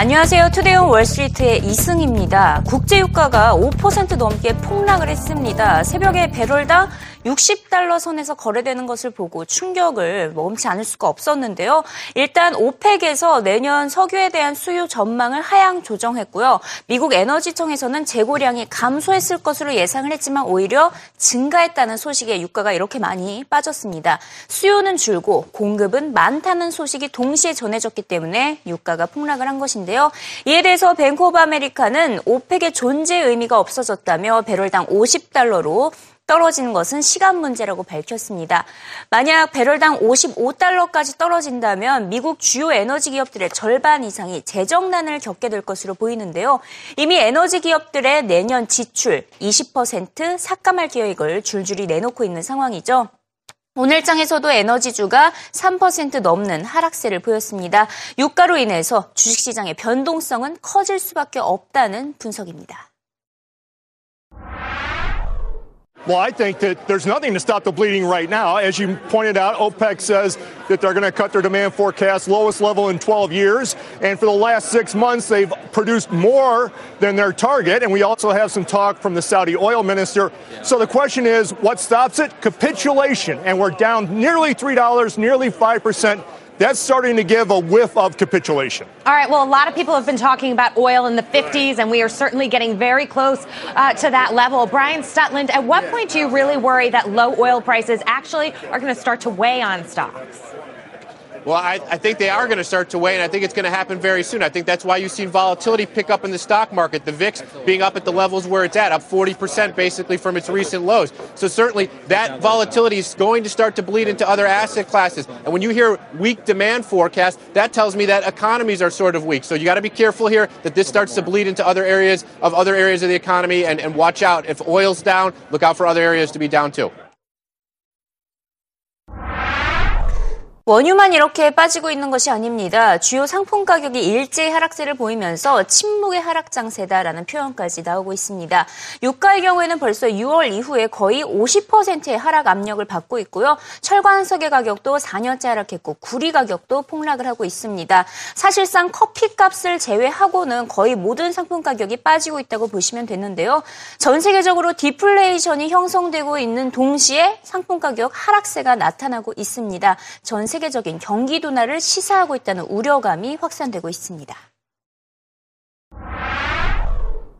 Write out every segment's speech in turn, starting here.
안녕하세요. 투데이온 월스트리트의 이승입니다. 국제유가가 5% 넘게 폭락을 했습니다. 새벽에 배럴당 60달러 선에서 거래되는 것을 보고 충격을 멈지 않을 수가 없었는데요. 일단 오펙에서 내년 석유에 대한 수요 전망을 하향 조정했고요. 미국 에너지청에서는 재고량이 감소했을 것으로 예상을 했지만 오히려 증가했다는 소식에 유가가 이렇게 많이 빠졌습니다. 수요는 줄고 공급은 많다는 소식이 동시에 전해졌기 때문에 유가가 폭락을 한 것인데요. 이에 대해서 뱅크 오브 아메리카는 OPEC의 존재 의미가 없어졌다며 배럴당 50달러로 떨어지는 것은 시간 문제라고 밝혔습니다. 만약 배럴당 55달러까지 떨어진다면 미국 주요 에너지 기업들의 절반 이상이 재정난을 겪게 될 것으로 보이는데요. 이미 에너지 기업들의 내년 지출 20% 삭감할 계획을 줄줄이 내놓고 있는 상황이죠. 오늘장에서도 에너지주가 3% 넘는 하락세를 보였습니다. 유가로 인해서 주식시장의 변동성은 커질 수밖에 없다는 분석입니다. Well, I think that there's nothing to stop the bleeding right now. As you pointed out, OPEC says that they're going to cut their demand forecast, lowest level in 12 years. And for the last six months, they've produced more than their target. And we also have some talk from the Saudi oil minister. So the question is, what stops it? Capitulation. And we're down nearly $3, nearly 5% that's starting to give a whiff of capitulation. All right. Well, a lot of people have been talking about oil in the 50s, and we are certainly getting very close uh, to that level. Brian Stutland, at what point do you really worry that low oil prices actually are going to start to weigh on stocks? Well, I, I, think they are going to start to weigh, and I think it's going to happen very soon. I think that's why you've seen volatility pick up in the stock market. The VIX being up at the levels where it's at, up 40% basically from its recent lows. So certainly that volatility is going to start to bleed into other asset classes. And when you hear weak demand forecast, that tells me that economies are sort of weak. So you got to be careful here that this starts to bleed into other areas of other areas of the economy, and, and watch out. If oil's down, look out for other areas to be down too. 원유만 이렇게 빠지고 있는 것이 아닙니다. 주요 상품 가격이 일제히 하락세를 보이면서 침묵의 하락 장세다라는 표현까지 나오고 있습니다. 유가의 경우에는 벌써 6월 이후에 거의 50%의 하락 압력을 받고 있고요. 철과 한석의 가격도 4년째 하락했고 구리 가격도 폭락을 하고 있습니다. 사실상 커피 값을 제외하고는 거의 모든 상품 가격이 빠지고 있다고 보시면 되는데요. 전 세계적으로 디플레이션이 형성되고 있는 동시에 상품 가격 하락세가 나타나고 있습니다. 전 세계 세계적인 경기 둔화를 시사하고 있다는 우려감이 확산되고 있습니다.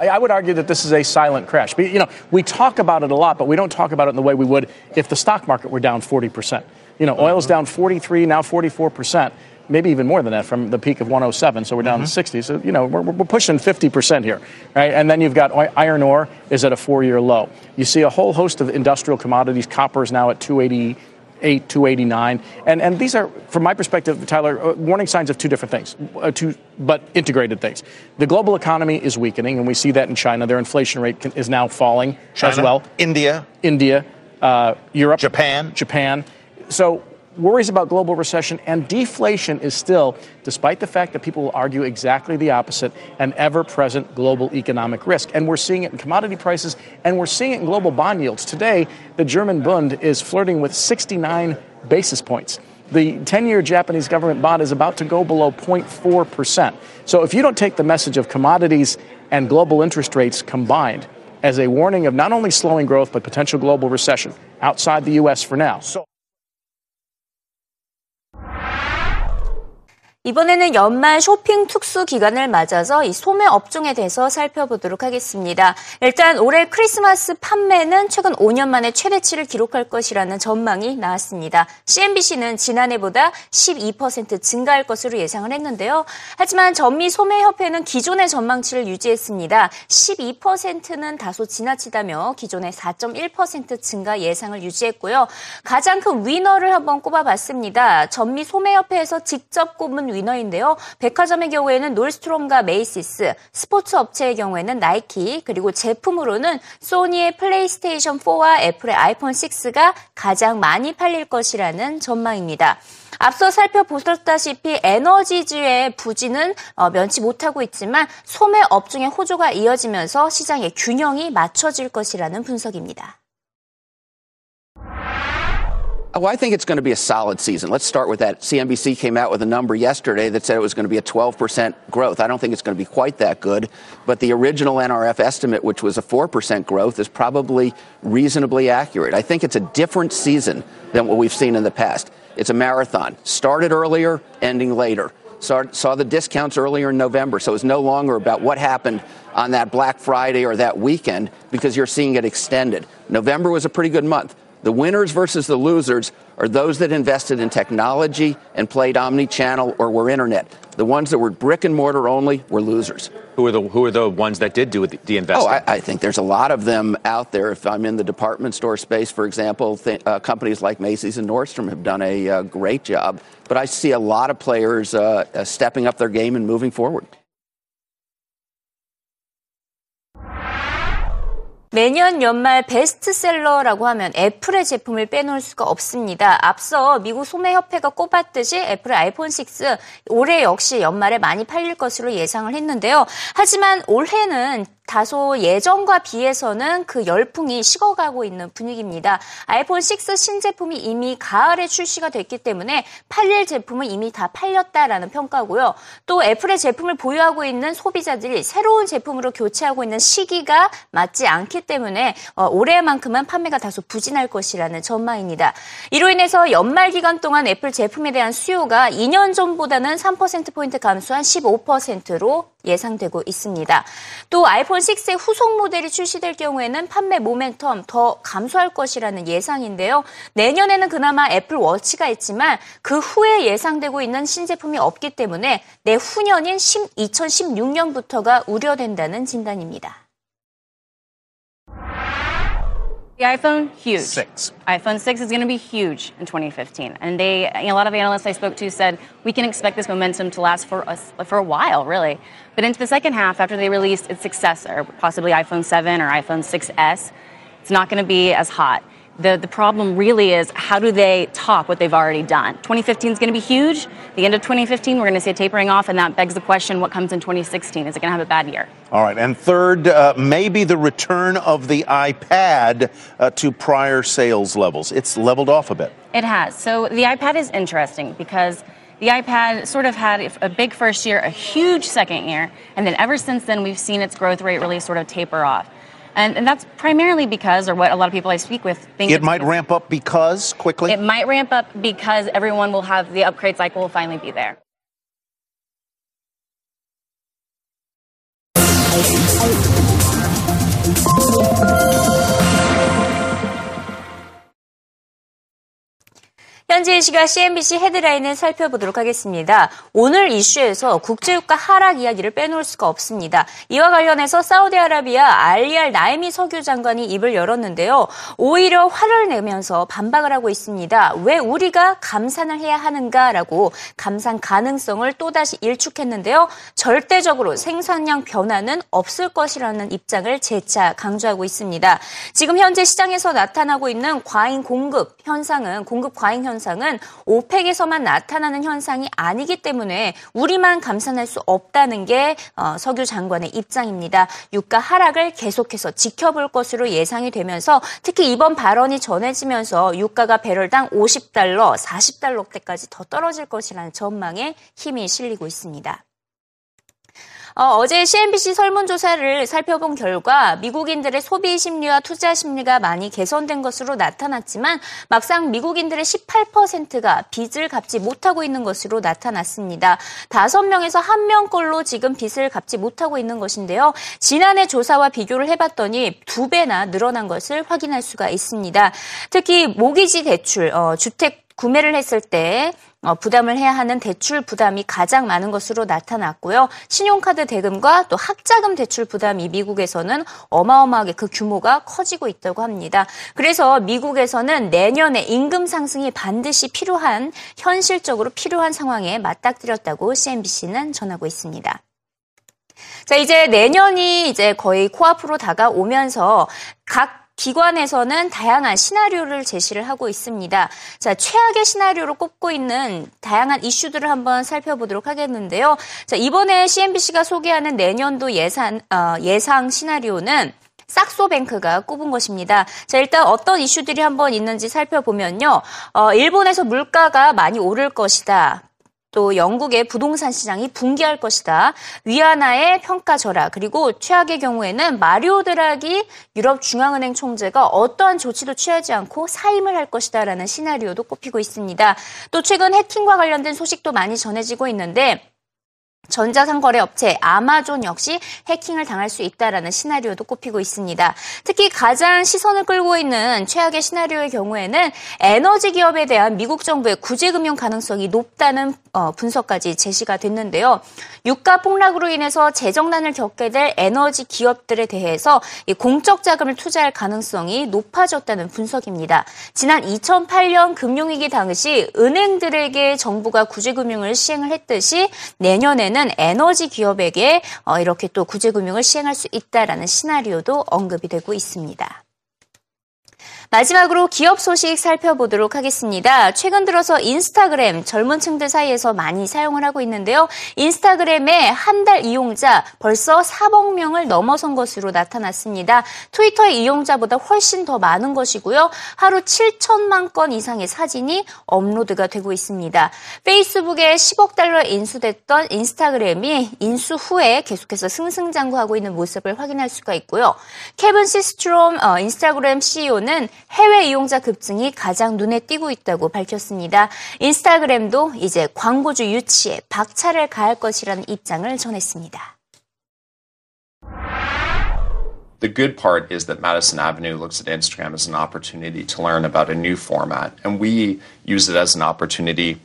I would argue that this is a silent crash. But, you know, we talk about it a lot, but we don't talk about it in the way we would if the stock market were down 40%. You know, oil's down 43, now 44%, maybe even more than that from the peak of 107. So we're down mm-hmm. 60. So, you know, we're, we're pushing 50% here, right? And then you've got iron ore is at a four year low. You see a whole host of industrial commodities. Copper is now at 280. 288, 289. And, and these are, from my perspective, Tyler, uh, warning signs of two different things, uh, two, but integrated things. The global economy is weakening, and we see that in China. Their inflation rate can, is now falling China, as well. India. India, uh, Europe. Japan. Japan. So worries about global recession and deflation is still, despite the fact that people will argue exactly the opposite, an ever present global economic risk. And we're seeing it in commodity prices and we're seeing it in global bond yields. Today, the German Bund is flirting with 69 basis points. The 10 year Japanese government bond is about to go below 0.4%. So if you don't take the message of commodities and global interest rates combined as a warning of not only slowing growth, but potential global recession outside the U.S. for now. So- 이번에는 연말 쇼핑 특수 기간을 맞아서 이 소매 업종에 대해서 살펴보도록 하겠습니다. 일단 올해 크리스마스 판매는 최근 5년 만에 최대치를 기록할 것이라는 전망이 나왔습니다. CNBC는 지난해보다 12% 증가할 것으로 예상을 했는데요. 하지만 전미 소매협회는 기존의 전망치를 유지했습니다. 12%는 다소 지나치다며 기존의 4.1% 증가 예상을 유지했고요. 가장 큰 winner를 한번 꼽아봤습니다. 전미 소매협회에서 직접 꼽은 winner인데요. 백화점의 경우에는 노드스트롬과 메이시스, 스포츠 업체의 경우에는 나이키, 그리고 제품으로는 소니의 플레이스테이션 4와 애플의 아이폰 6가 가장 많이 팔릴 것이라는 전망입니다. 앞서 살펴보셨다시피 에너지주의 부진은 어, 면치 못하고 있지만 소매 업종의 호조가 이어지면서 시장의 균형이 맞춰질 것이라는 분석입니다. Oh, I think it's going to be a solid season. Let's start with that. CNBC came out with a number yesterday that said it was going to be a 12% growth. I don't think it's going to be quite that good, but the original NRF estimate, which was a 4% growth, is probably reasonably accurate. I think it's a different season than what we've seen in the past. It's a marathon. Started earlier, ending later. Saw, saw the discounts earlier in November, so it's no longer about what happened on that Black Friday or that weekend because you're seeing it extended. November was a pretty good month. The winners versus the losers are those that invested in technology and played omni-channel or were internet. The ones that were brick and mortar only were losers. Who are the who are the ones that did do the investing? Oh, I, I think there's a lot of them out there. If I'm in the department store space, for example, th- uh, companies like Macy's and Nordstrom have done a uh, great job. But I see a lot of players uh, uh stepping up their game and moving forward. 매년 연말 베스트셀러라고 하면 애플의 제품을 빼놓을 수가 없습니다. 앞서 미국 소매협회가 꼽았듯이 애플의 아이폰 6 올해 역시 연말에 많이 팔릴 것으로 예상을 했는데요. 하지만 올해는 다소 예전과 비해서는 그 열풍이 식어가고 있는 분위기입니다. 아이폰 6 신제품이 이미 가을에 출시가 됐기 때문에 팔릴 제품은 이미 다 팔렸다라는 평가고요. 또 애플의 제품을 보유하고 있는 소비자들이 새로운 제품으로 교체하고 있는 시기가 맞지 않기 때문에 어, 올해만큼은 판매가 다소 부진할 것이라는 전망입니다. 이로 인해서 연말 기간 동안 애플 제품에 대한 수요가 2년 전보다는 3%포인트 감소한 15%로 예상되고 있습니다. 또 아이폰 6의 후속 모델이 출시될 경우에는 판매 모멘텀 더 감소할 것이라는 예상인데요. 내년에는 그나마 애플 워치가 있지만 그 후에 예상되고 있는 신제품이 없기 때문에 내후년인 2016년부터가 우려된다는 진단입니다. The iPhone, huge. Six. iPhone 6 is going to be huge in 2015. And they, you know, a lot of analysts I spoke to said we can expect this momentum to last for a, for a while, really. But into the second half, after they released its successor, possibly iPhone 7 or iPhone 6S, it's not going to be as hot. The, the problem really is how do they top what they've already done? 2015 is going to be huge. The end of 2015, we're going to see a tapering off, and that begs the question what comes in 2016? Is it going to have a bad year? All right. And third, uh, maybe the return of the iPad uh, to prior sales levels. It's leveled off a bit. It has. So the iPad is interesting because the iPad sort of had a big first year, a huge second year, and then ever since then, we've seen its growth rate really sort of taper off. And, and, that's primarily because, or what a lot of people I speak with think it might ramp up because quickly. It might ramp up because everyone will have the upgrade cycle will finally be there. 현재 시각 CNBC 헤드라인을 살펴보도록 하겠습니다. 오늘 이슈에서 국제유가 하락 이야기를 빼놓을 수가 없습니다. 이와 관련해서 사우디아라비아 알리알 나이미 석유 장관이 입을 열었는데요. 오히려 화를 내면서 반박을 하고 있습니다. 왜 우리가 감산을 해야 하는가라고 감산 가능성을 또다시 일축했는데요. 절대적으로 생산량 변화는 없을 것이라는 입장을 재차 강조하고 있습니다. 지금 현재 시장에서 나타나고 있는 과잉 공급 현상은 공급 과잉 현상 현상은 오펙에서만 나타나는 현상이 아니기 때문에 우리만 감산할 수 없다는 게 어, 석유 장관의 입장입니다. 유가 하락을 계속해서 지켜볼 것으로 예상이 되면서 특히 이번 발언이 전해지면서 유가가 배럴당 50달러, 40달러대까지 더 떨어질 것이라는 전망에 힘이 실리고 있습니다. 어, 제 CNBC 설문조사를 살펴본 결과 미국인들의 소비 심리와 투자 심리가 많이 개선된 것으로 나타났지만 막상 미국인들의 18%가 빚을 갚지 못하고 있는 것으로 나타났습니다. 5명에서 1명꼴로 지금 빚을 갚지 못하고 있는 것인데요. 지난해 조사와 비교를 해봤더니 두 배나 늘어난 것을 확인할 수가 있습니다. 특히 모기지 대출, 어, 주택 구매를 했을 때 어, 부담을 해야 하는 대출 부담이 가장 많은 것으로 나타났고요. 신용카드 대금과 또 학자금 대출 부담이 미국에서는 어마어마하게 그 규모가 커지고 있다고 합니다. 그래서 미국에서는 내년에 임금 상승이 반드시 필요한 현실적으로 필요한 상황에 맞닥뜨렸다고 CNBC는 전하고 있습니다. 자, 이제 내년이 이제 거의 코앞으로 다가오면서 각 기관에서는 다양한 시나리오를 제시를 하고 있습니다. 자, 최악의 시나리오로 꼽고 있는 다양한 이슈들을 한번 살펴보도록 하겠는데요. 자, 이번에 CNBC가 소개하는 내년도 예산, 어, 예상 시나리오는 싹소뱅크가 꼽은 것입니다. 자, 일단 어떤 이슈들이 한번 있는지 살펴보면요. 어, 일본에서 물가가 많이 오를 것이다. 또 영국의 부동산 시장이 붕괴할 것이다. 위안화의 평가 절하 그리고 최악의 경우에는 마리오 드라기 유럽 중앙은행 총재가 어떠한 조치도 취하지 않고 사임을 할 것이다라는 시나리오도 꼽히고 있습니다. 또 최근 해킹과 관련된 소식도 많이 전해지고 있는데 전자상거래 업체 아마존 역시 해킹을 당할 수 있다라는 시나리오도 꼽히고 있습니다. 특히 가장 시선을 끌고 있는 최악의 시나리오의 경우에는 에너지 기업에 대한 미국 정부의 구제 금융 가능성이 높다는 어, 분석까지 제시가 됐는데요. 유가 폭락으로 인해서 재정난을 겪게 될 에너지 기업들에 대해서 공적 자금을 투자할 가능성이 높아졌다는 분석입니다. 지난 2008년 금융위기 당시 은행들에게 정부가 구제 금융을 시행을 했듯이 내년에는 에너지 기업에게 어, 이렇게 또 구제금융을 시행할 수 있다라는 시나리오도 언급이 되고 있습니다. 마지막으로 기업 소식 살펴보도록 하겠습니다. 최근 들어서 인스타그램 젊은 층들 사이에서 많이 사용을 하고 있는데요. 인스타그램의 한 달 이용자 벌써 4억 명을 넘어선 것으로 나타났습니다. 트위터의 이용자보다 훨씬 더 많은 것이고요. 하루 7천만 건 이상의 사진이 업로드가 되고 있습니다. 페이스북에 10억 달러 인수됐던 인스타그램이 인수 후에 계속해서 승승장구하고 있는 모습을 확인할 수가 있고요. 케빈 시스트롬 어, 인스타그램 CEO는 해외 이용자 급증이 가장 눈에 띄고 있다고 밝혔습니다. 인스타그램도 이제 광고주 유치에 박차를 가할 것이라는 입장을 전했습니다. The good part is that Madison Avenue looks at Instagram as an opportunity to learn about a new format, and we use it as an opportunity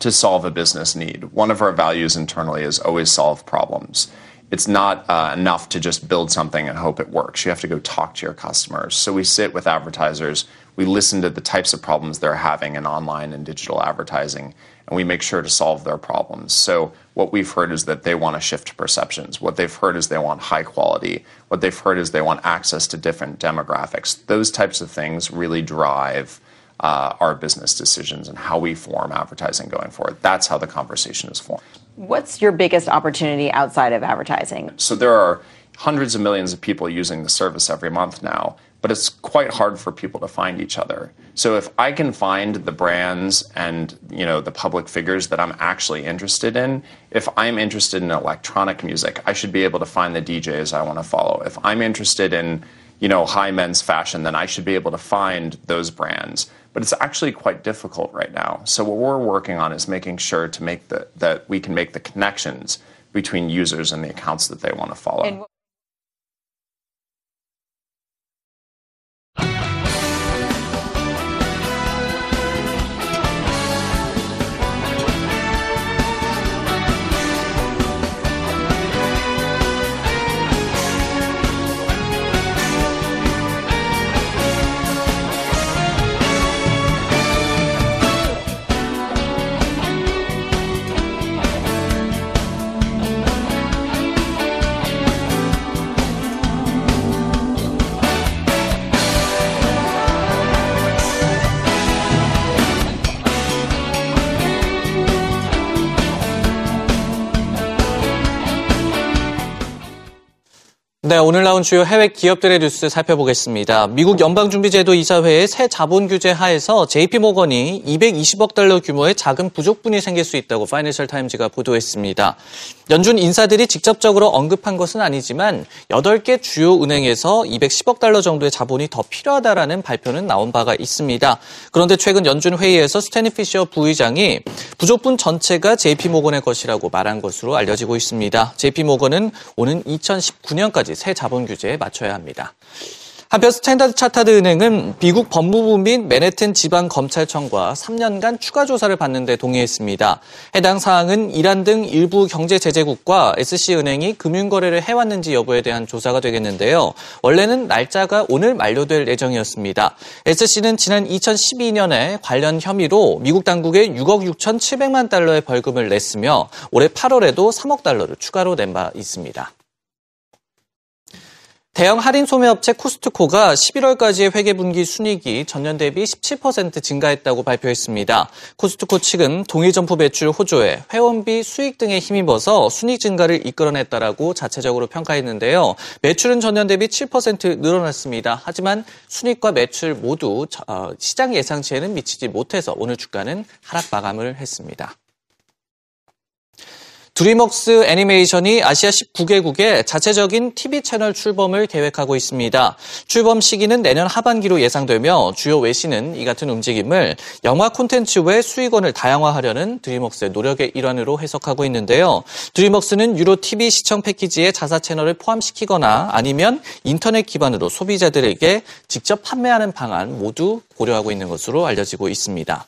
to solve a business need. One of our values internally is always solve problems. It's not uh, enough to just build something and hope it works. You have to go talk to your customers. So we sit with advertisers, we listen to the types of problems they're having in online and digital advertising, and we make sure to solve their problems. So what we've heard is that they want to shift perceptions. What they've heard is they want high quality. What they've heard is they want access to different demographics. Those types of things really drive Uh, our business decisions and how we form advertising going forward. That's how the conversation is formed. What's your biggest opportunity outside of advertising? So there are hundreds of millions of people using the service every month now, but it's quite hard for people to find each other. So if I can find the brands and you know the public figures that I'm actually interested in, if I'm interested in electronic music, I should be able to find the DJs I want to follow. If I'm interested in you know high men's fashion, then I should be able to find those brands but it's actually quite difficult right now. So what we're working on is making sure to make the, that we can make the connections between users and the accounts that they want to follow. 오늘 나온 주요 해외 기업들의 뉴스 살펴보겠습니다. 미국 연방준비제도 이사회의 새 자본 규제 하에서 JP모건이 220억 달러 규모의 자금 부족분이 생길 수 있다고 파이낸셜 타임즈가 보도했습니다. 연준 인사들이 직접적으로 언급한 것은 아니지만 8개 주요 은행에서 210억 달러 정도의 자본이 더 필요하다라는 발표는 나온 바가 있습니다. 그런데 최근 연준 회의에서 스테니 피셔 부의장이 부족분 전체가 JP모건의 것이라고 말한 것으로 알려지고 있습니다. JP모건은 오는 2019년까지 새 자본 규제에 맞춰야 합니다. 한편 스탠다드 차타드 은행은 미국 법무부 및 맨해튼 지방 검찰청과 3년간 추가 조사를 받는 데 동의했습니다. 해당 사항은 이란 등 일부 경제 제재국과 SC은행이 금융 거래를 해왔는지 여부에 대한 조사가 되겠는데요. 원래는 날짜가 오늘 만료될 예정이었습니다. SC는 지난 2012년에 관련 혐의로 미국 당국에 6억 6천7백만 달러의 벌금을 냈으며 올해 8월에도 3억 달러를 추가로 낸 바 있습니다. 대형 할인 소매업체 코스트코가 11월까지의 회계분기 순이익이 전년 대비 17% 증가했다고 발표했습니다. 코스트코 측은 동일 점포 매출 호조에 회원비 수익 등에 힘입어서 순이익 증가를 이끌어냈다라고 자체적으로 평가했는데요. 매출은 전년 대비 7% 늘어났습니다. 하지만 순이익과 매출 모두 어, 시장 예상치에는 미치지 못해서 오늘 주가는 하락 마감을 했습니다. 드림웍스 애니메이션이 아시아 19개국에 자체적인 TV 채널 출범을 계획하고 있습니다. 출범 시기는 내년 하반기로 예상되며 주요 외신은 이 같은 움직임을 영화 콘텐츠 외 수익원을 다양화하려는 드림웍스의 노력의 일환으로 해석하고 있는데요. 드림웍스는 유로 TV 시청 패키지에 자사 채널을 포함시키거나 아니면 인터넷 기반으로 소비자들에게 직접 판매하는 방안 모두 고려하고 있는 것으로 알려지고 있습니다.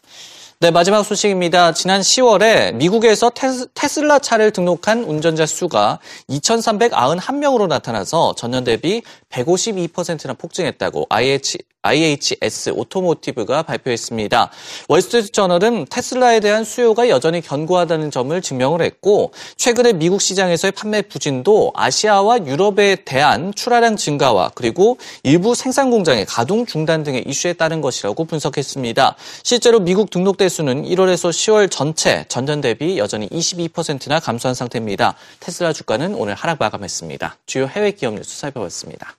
네, 마지막 소식입니다. 지난 10월에 미국에서 테슬, 라 차를 등록한 운전자 수가 2,391명으로 나타나서 전년 대비 152%나 폭증했다고 IH, IHS 오토모티브가 발표했습니다. 월스트리트 저널은 테슬라에 대한 수요가 여전히 견고하다는 점을 증명을 했고 최근에 미국 시장에서의 판매 부진도 아시아와 유럽에 대한 출하량 증가와 그리고 일부 생산 공장의 가동 중단 등의 이슈에 따른 것이라고 분석했습니다. 실제로 미국 등록 대 수는 1월에서 10월 전체 전년 대비 여전히 22%나 감소한 상태입니다. 테슬라 주가는 오늘 하락 마감했습니다. 주요 해외 기업 뉴스 살펴봤습니다.